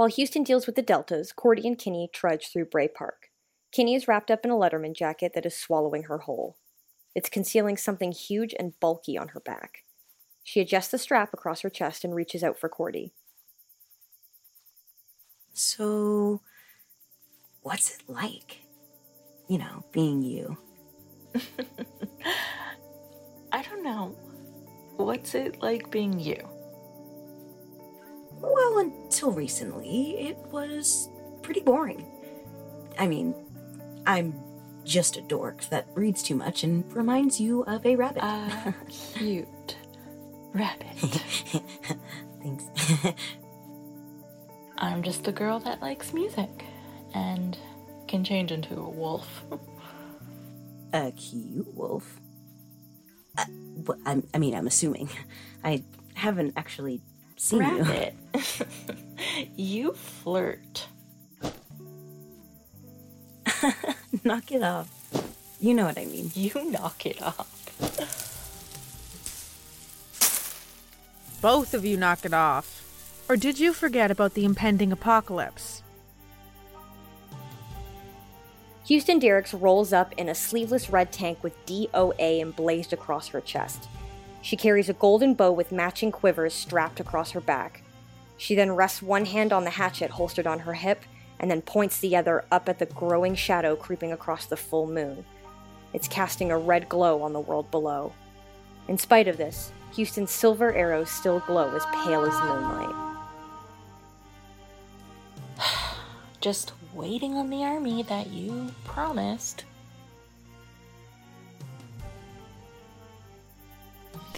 While Houston deals with the Deltas, Cordy and Kenni trudge through Bray Park. Kenni is wrapped up in a Letterman jacket that is swallowing her whole. It's concealing something huge and bulky on her back. She adjusts the strap across her chest and reaches out for Cordy. So, what's it like? You know, being you. I don't know. What's it like being you? Well, until recently, it was pretty boring. I mean, I'm just a dork that reads too much and reminds you of a rabbit. A cute rabbit. Thanks. I'm just the girl that likes music and can change into a wolf. a cute wolf. Uh, I mean, I'm assuming. I haven't actually seen you. Rabbit. you flirt. Knock it off. You know what I mean. You knock it off. Both of you knock it off. Or did you forget about the impending apocalypse? Houston Derricks rolls up in a sleeveless red tank with DOA emblazed across her chest. She carries a golden bow with matching quivers strapped across her back. She then rests one hand on the hatchet holstered on her hip and then points the other up at the growing shadow creeping across the full moon. It's casting a red glow on the world below. In spite of this, Houston's silver arrows still glow as pale as moonlight. Just waiting on the army that you promised.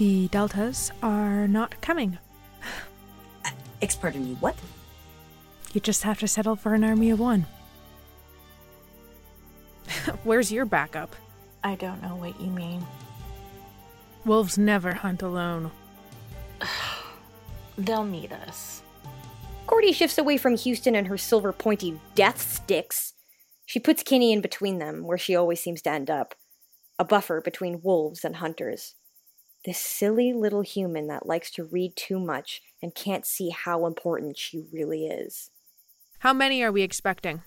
The Deltas are not coming. Ex pardon me, what? You just have to settle for an army of one. Where's your backup? I don't know what you mean. Wolves never hunt alone. They'll need us. Cordy shifts away from Houston and her silver pointy death sticks. She puts Kenni in between them, where she always seems to end up a buffer between wolves and hunters. This silly little human that likes to read too much and can't see how important she really is. How many are we expecting?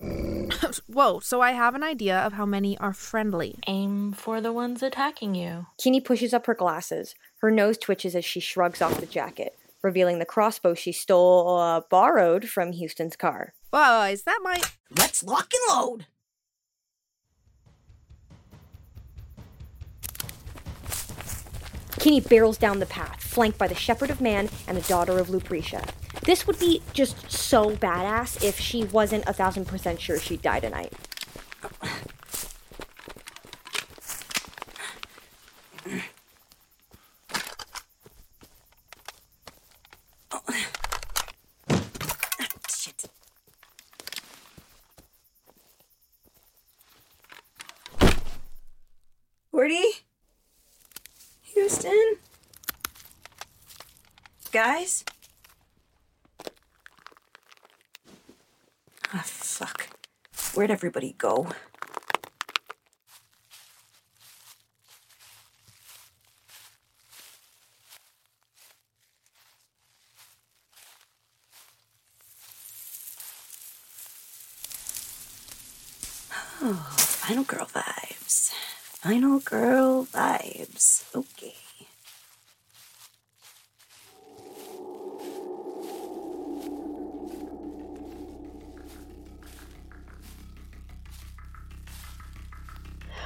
Whoa, so I have an idea of how many are friendly. Aim for the ones attacking you. Kenni pushes up her glasses. Her nose twitches as she shrugs off the jacket, revealing the crossbow she stole, uh, borrowed from Houston's car. Whoa, is that my. Let's lock and load. Kenni barrels down the path, flanked by the Shepherd of Man and the daughter of Lucretia. This would be just so badass if she wasn't a thousand percent sure she'd die tonight. Where'd everybody go? Oh, final girl vibes. Final girl vibes. Okay.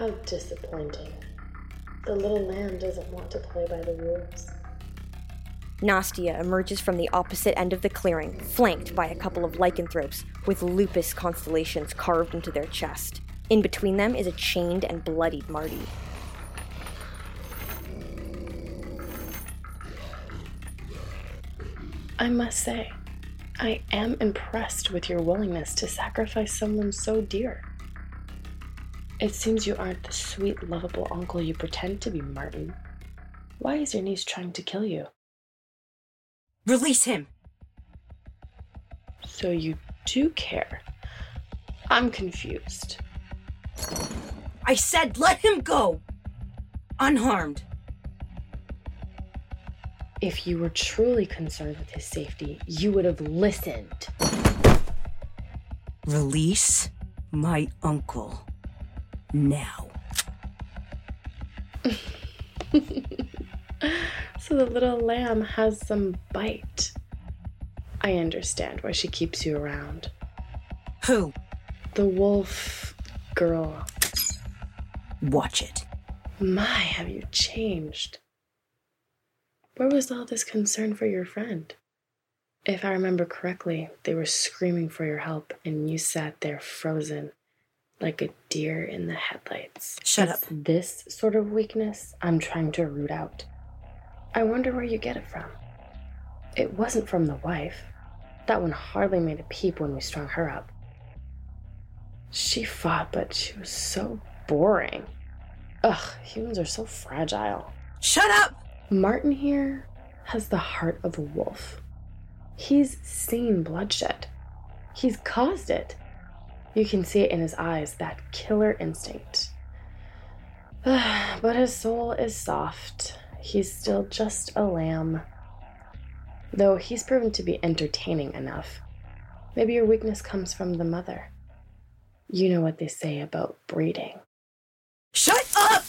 How disappointing. The little lamb doesn't want to play by the rules. Nastia emerges from the opposite end of the clearing, flanked by a couple of lycanthropes with lupus constellations carved into their chest. In between them is a chained and bloodied Marty. I must say, I am impressed with your willingness to sacrifice someone so dear. It seems you aren't the sweet, lovable uncle you pretend to be, Martin. Why is your niece trying to kill you? Release him! So you do care. I'm confused. I said let him go! Unharmed. If you were truly concerned with his safety, you would have listened. Release my uncle. Now. So the little lamb has some bite. I understand why she keeps you around. Who? The wolf girl. Watch it. My, have you changed? Where was all this concern for your friend? If I remember correctly, they were screaming for your help, and you sat there frozen, like a deer in the headlights. Shut It's up. This sort of weakness I'm trying to root out. I wonder where you get it from. It wasn't from the wife. That one hardly made a peep when we strung her up. She fought, but she was so boring. Ugh, humans are so fragile. Shut up! Martin here has the heart of a wolf. He's seen bloodshed. He's caused it. You can see it in his eyes, that killer instinct. but his soul is soft. He's still just a lamb. Though he's proven to be entertaining enough. Maybe your weakness comes from the mother. You know what they say about breeding. Shut up!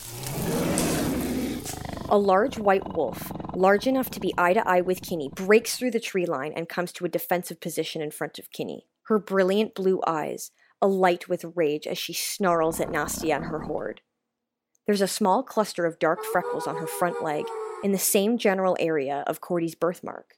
A large white wolf, large enough to be eye to eye with Kenni, breaks through the tree line and comes to a defensive position in front of Kenni. Her brilliant blue eyes alight with rage as she snarls at Nastia and her horde. There's a small cluster of dark freckles on her front leg in the same general area of Cordy's birthmark.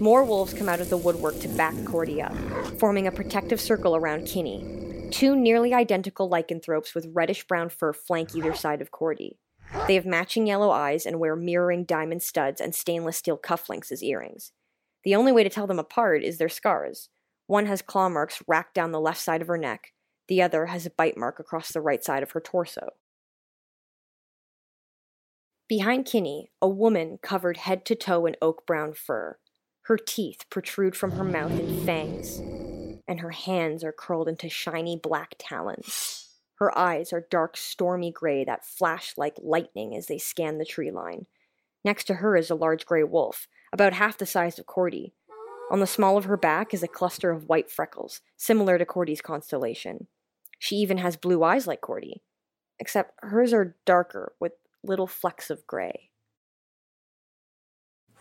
More wolves come out of the woodwork to back Cordy up, forming a protective circle around Kenni. Two nearly identical lycanthropes with reddish brown fur flank either side of Cordy. They have matching yellow eyes and wear mirroring diamond studs and stainless steel cufflinks as earrings. The only way to tell them apart is their scars. One has claw marks racked down the left side of her neck, the other has a bite mark across the right side of her torso. Behind Kenni, a woman covered head to toe in oak brown fur. Her teeth protrude from her mouth in fangs, and her hands are curled into shiny black talons. Her eyes are dark, stormy gray that flash like lightning as they scan the tree line. Next to her is a large gray wolf, about half the size of Cordy. On the small of her back is a cluster of white freckles, similar to Cordy's constellation. She even has blue eyes like Cordy, except hers are darker with little flecks of gray.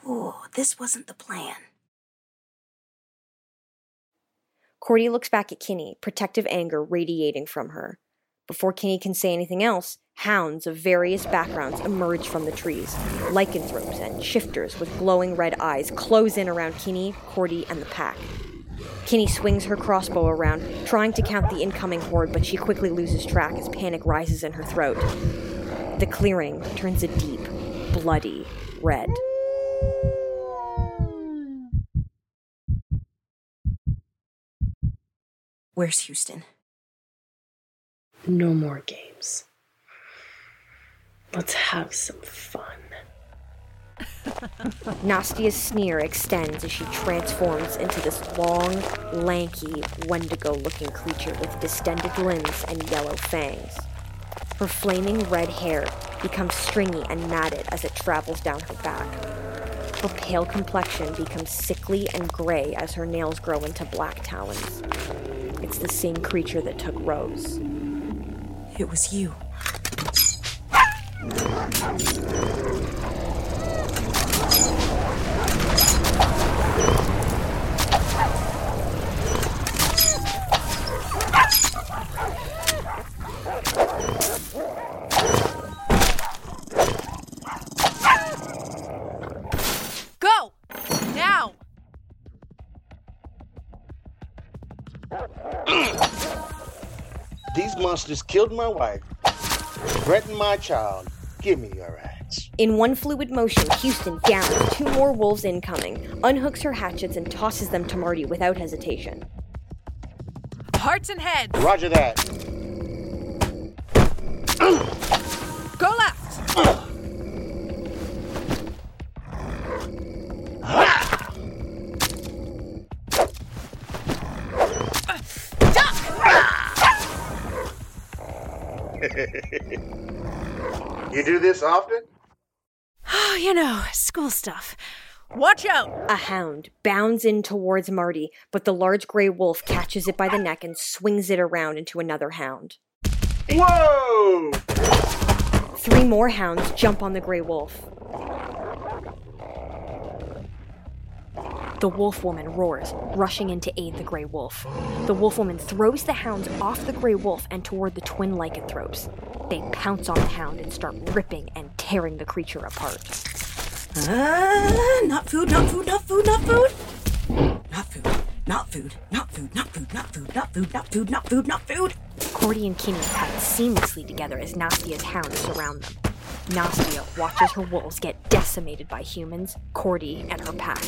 Ooh, this wasn't the plan. Cordy looks back at Kenni, protective anger radiating from her. Before Kenni can say anything else, hounds of various backgrounds emerge from the trees. Lycanthropes and shifters with glowing red eyes close in around Kenni, Cordy, and the pack. Kenni swings her crossbow around, trying to count the incoming horde, but she quickly loses track as panic rises in her throat. The clearing turns a deep, bloody red. Where's Houston? No more games. Let's have some fun. Nastia's sneer extends as she transforms into this long, lanky, Wendigo looking creature with distended limbs and yellow fangs. Her flaming red hair becomes stringy and matted as it travels down her back. Her pale complexion becomes sickly and gray as her nails grow into black talons. It's the same creature that took Rose. It was you. These monsters killed my wife, threatened my child. Give me your axe. In one fluid motion, Houston downs two more wolves incoming, unhooks her hatchets, and tosses them to Marty without hesitation. Hearts and heads! Roger that. You do this often? Oh, you know, school stuff. Watch out! A hound bounds in towards Marty, but the large gray wolf catches it by the neck and swings it around into another hound. Whoa! Three more hounds jump on the gray wolf. The wolf woman roars, rushing in to aid the gray wolf. The wolf woman throws the hounds off the gray wolf and toward the twin lycanthropes. They pounce on the hound and start ripping and tearing the creature apart. Uh, not food, not food, not food, not food. Not food, not food, not food, not food, not food, not food, not food, not food, not food. Cordy and Kenni fight seamlessly together as Nastia's hounds surround them. Nastia watches her wolves get decimated by humans, Cordy, and her pack.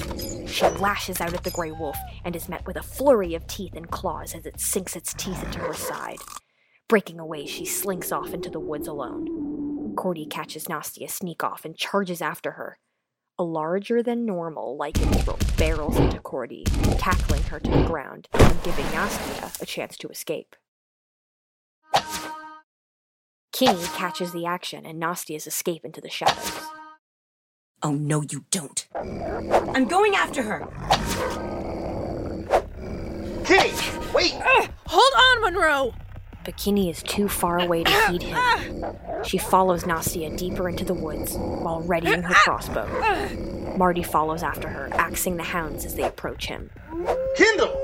She lashes out at the gray wolf and is met with a flurry of teeth and claws as it sinks its teeth into her side. Breaking away, she slinks off into the woods alone. Cordy catches Nastia sneak off and charges after her. A larger than normal lycanthrope barrels into Cordy, tackling her to the ground and giving Nastia a chance to escape. Kenni catches the action and Nastia's escape into the shadows. Oh, no, you don't. I'm going after her. Kitty, wait! Uh, hold on, Monroe! But Kenni is too far away to uh, heed him. Uh. She follows Nastia deeper into the woods while readying her crossbow. Marty follows after her, axing the hounds as they approach him. Kendall!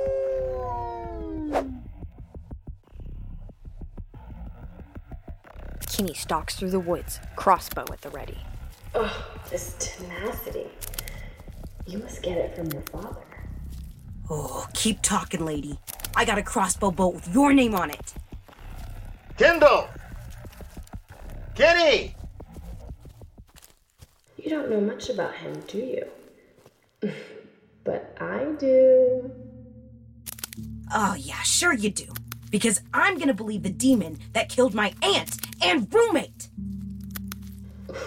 Kenni stalks through the woods, crossbow at the ready. Oh, this tenacity. You must get it from your father. Oh, keep talking, lady. I got a crossbow bolt with your name on it. Kendall! Kenni! You don't know much about him, do you? but I do. Oh, yeah, sure you do. Because I'm gonna believe the demon that killed my aunt and roommate.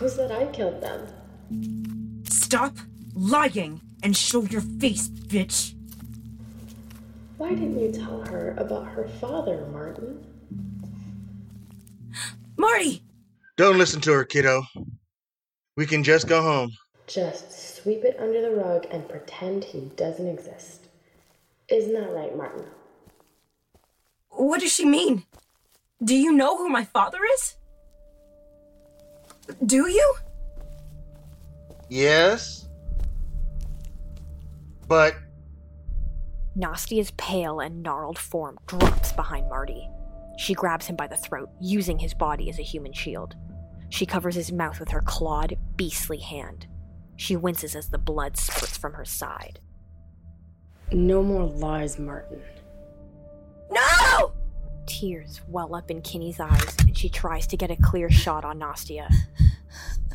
Who said I killed them? Stop lying and show your face, bitch. Why didn't you tell her about her father, Martin? Marty! Don't listen to her, kiddo. We can just go home. Just sweep it under the rug and pretend he doesn't exist. Isn't that right, Martin? What does she mean? Do you know who my father is? Do you? Yes? But Nastia's pale and gnarled form drops behind Marty. She grabs him by the throat, using his body as a human shield. She covers his mouth with her clawed, beastly hand. She winces as the blood spurts from her side. No more lies, Martin. No! Tears well up in Kenni's eyes, and she tries to get a clear shot on Nastia.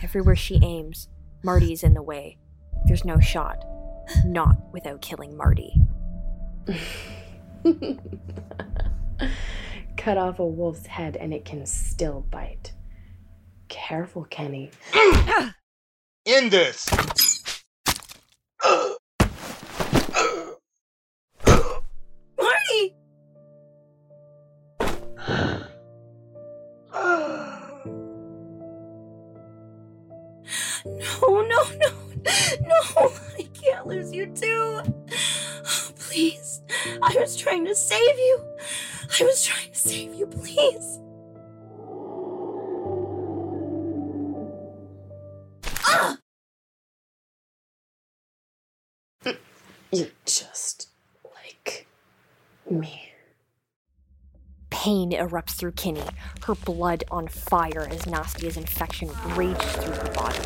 Everywhere she aims, Marty is in the way. There's no shot. Not without killing Marty. Cut off a wolf's head and it can still bite. Careful, Kenni. in this. I was trying to save you. I was trying to save you, please. Ah! You're just like me. Pain erupts through Kenni, her blood on fire as Nastia's infection rages through her body.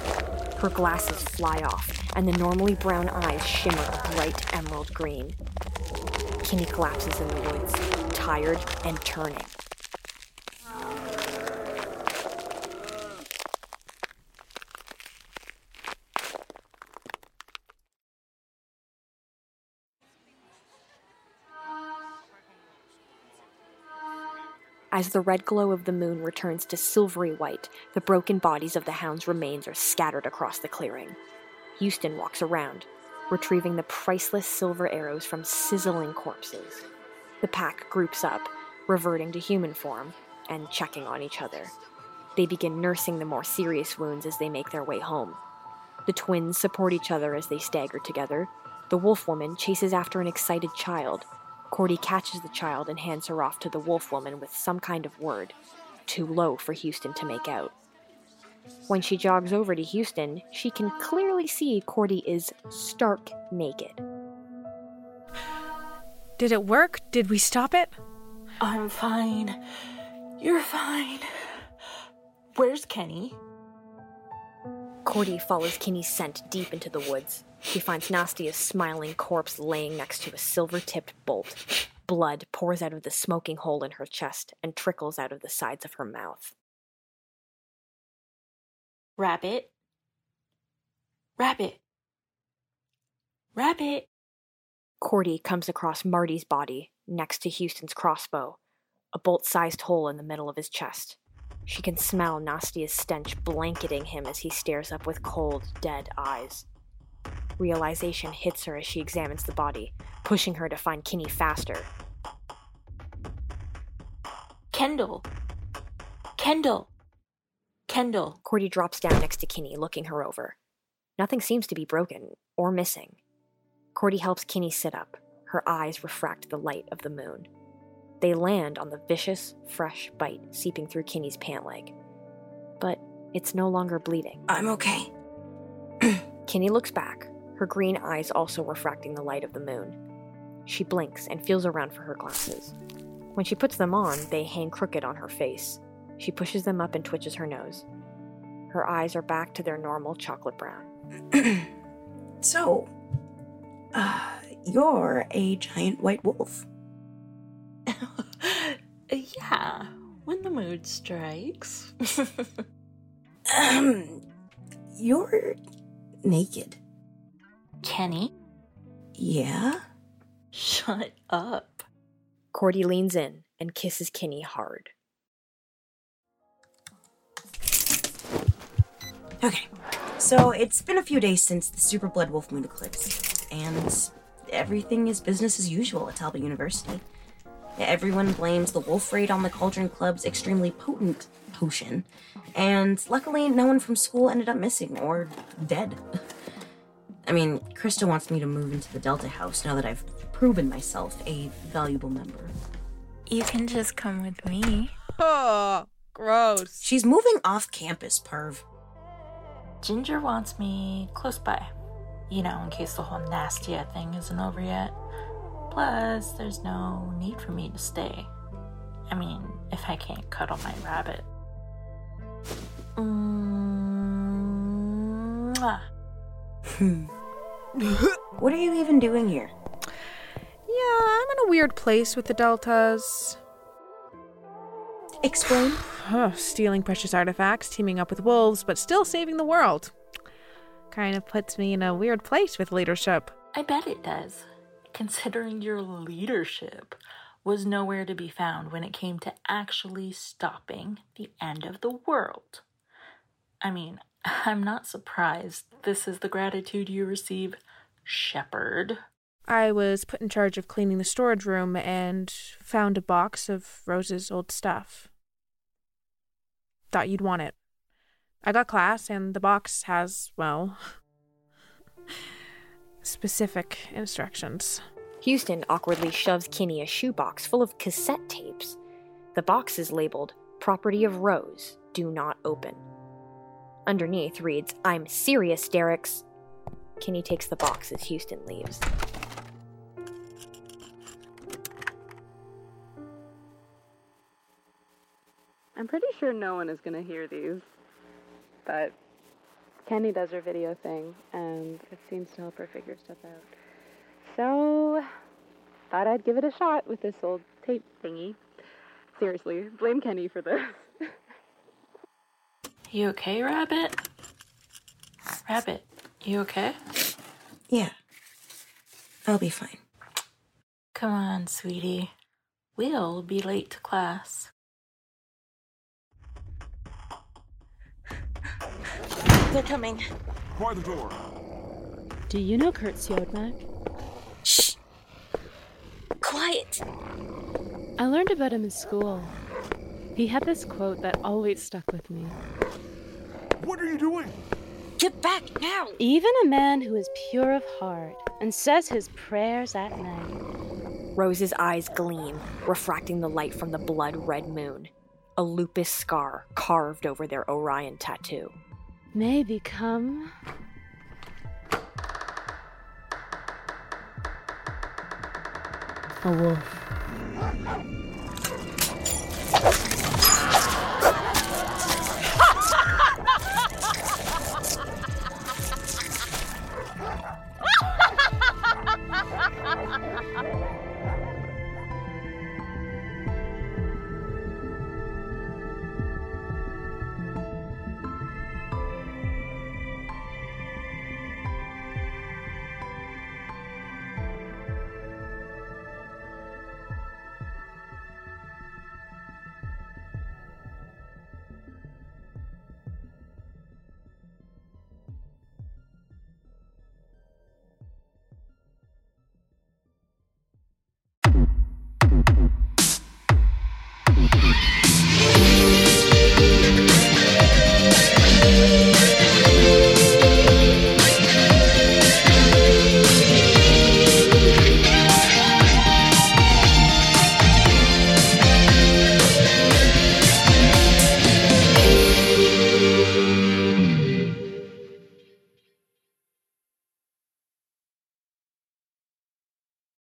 Her glasses fly off, and the normally brown eyes shimmer bright emerald green. Kenni collapses in the woods, tired and turning. As the red glow of the moon returns to silvery white, the broken bodies of the hound's remains are scattered across the clearing. Houston walks around, retrieving the priceless silver arrows from sizzling corpses. The pack groups up, reverting to human form, and checking on each other. They begin nursing the more serious wounds as they make their way home. The twins support each other as they stagger together. The wolf woman chases after an excited child. Cordy catches the child and hands her off to the wolf woman with some kind of word, too low for Houston to make out. When she jogs over to Houston, she can clearly see Cordy is stark naked. Did it work? Did we stop it? I'm fine. You're fine. Where's Kenni? Cordy follows Kenni's scent deep into the woods. She finds Nastia's smiling corpse laying next to a silver tipped bolt. Blood pours out of the smoking hole in her chest and trickles out of the sides of her mouth. Rabbit. Rabbit. Rabbit. Cordy comes across Marty's body next to Houston's crossbow, a bolt sized hole in the middle of his chest. She can smell Nastia's stench blanketing him as he stares up with cold, dead eyes. Realization hits her as she examines the body, pushing her to find Kenni faster. Kendall. Kendall. Kendall. Cordy drops down next to Kenni, looking her over. Nothing seems to be broken or missing. Cordy helps Kenni sit up. Her eyes refract the light of the moon. They land on the vicious, fresh bite seeping through Kenni's pant leg. But it's no longer bleeding. I'm okay. Kenni looks back, her green eyes also refracting the light of the moon. She blinks and feels around for her glasses. When she puts them on, they hang crooked on her face. She pushes them up and twitches her nose. Her eyes are back to their normal chocolate brown. so, uh, you're a giant white wolf. yeah, when the mood strikes. um, you're naked. Kenni? Yeah? Shut up. Cordy leans in and kisses Kenni hard. Okay, so it's been a few days since the Super Blood Wolf Moon eclipse, and everything is business as usual at Talbot University. Everyone blames the wolf raid on the Cauldron Club's extremely potent potion, and luckily, no one from school ended up missing or dead. I mean, Krista wants me to move into the Delta House now that I've proven myself a valuable member. You can just come with me. Oh, gross. She's moving off campus, perv. Ginger wants me close by. You know, in case the whole Nastia thing isn't over yet. Plus, there's no need for me to stay. I mean, if I can't cuddle my rabbit. Mwah. Mm-hmm. what are you even doing here? Yeah, I'm in a weird place with the Deltas. Explain. Oh, stealing precious artifacts, teaming up with wolves, but still saving the world. Kind of puts me in a weird place with leadership. I bet it does, considering your leadership was nowhere to be found when it came to actually stopping the end of the world. I mean, I'm not surprised this is the gratitude you receive, Shepherd. I was put in charge of cleaning the storage room and found a box of Rose's old stuff. Thought you'd want it. I got class, and the box has, well, specific instructions. Houston awkwardly shoves Kenni a shoebox full of cassette tapes. The box is labeled Property of Rose, Do Not Open. Underneath reads, I'm serious, Derricks. Kenni takes the box as Houston leaves. Sure no one is going to hear these, but Kenni does her video thing, and it seems to help her figure stuff out. So, thought I'd give it a shot with this old tape thingy. Seriously, blame Kenni for this. You okay, Rabbit? Rabbit, you okay? Yeah. I'll be fine. Come on, sweetie. We'll be late to class. They're coming. Quiet the door. Do you know Kurt Siodmak? Shh. Quiet. I learned about him in school. He had this quote that always stuck with me. What are you doing? Get back now! Even a man who is pure of heart and says his prayers at night. Rose's eyes gleam, refracting the light from the blood red moon. A lupus scar carved over their Orion tattoo. May become a wolf.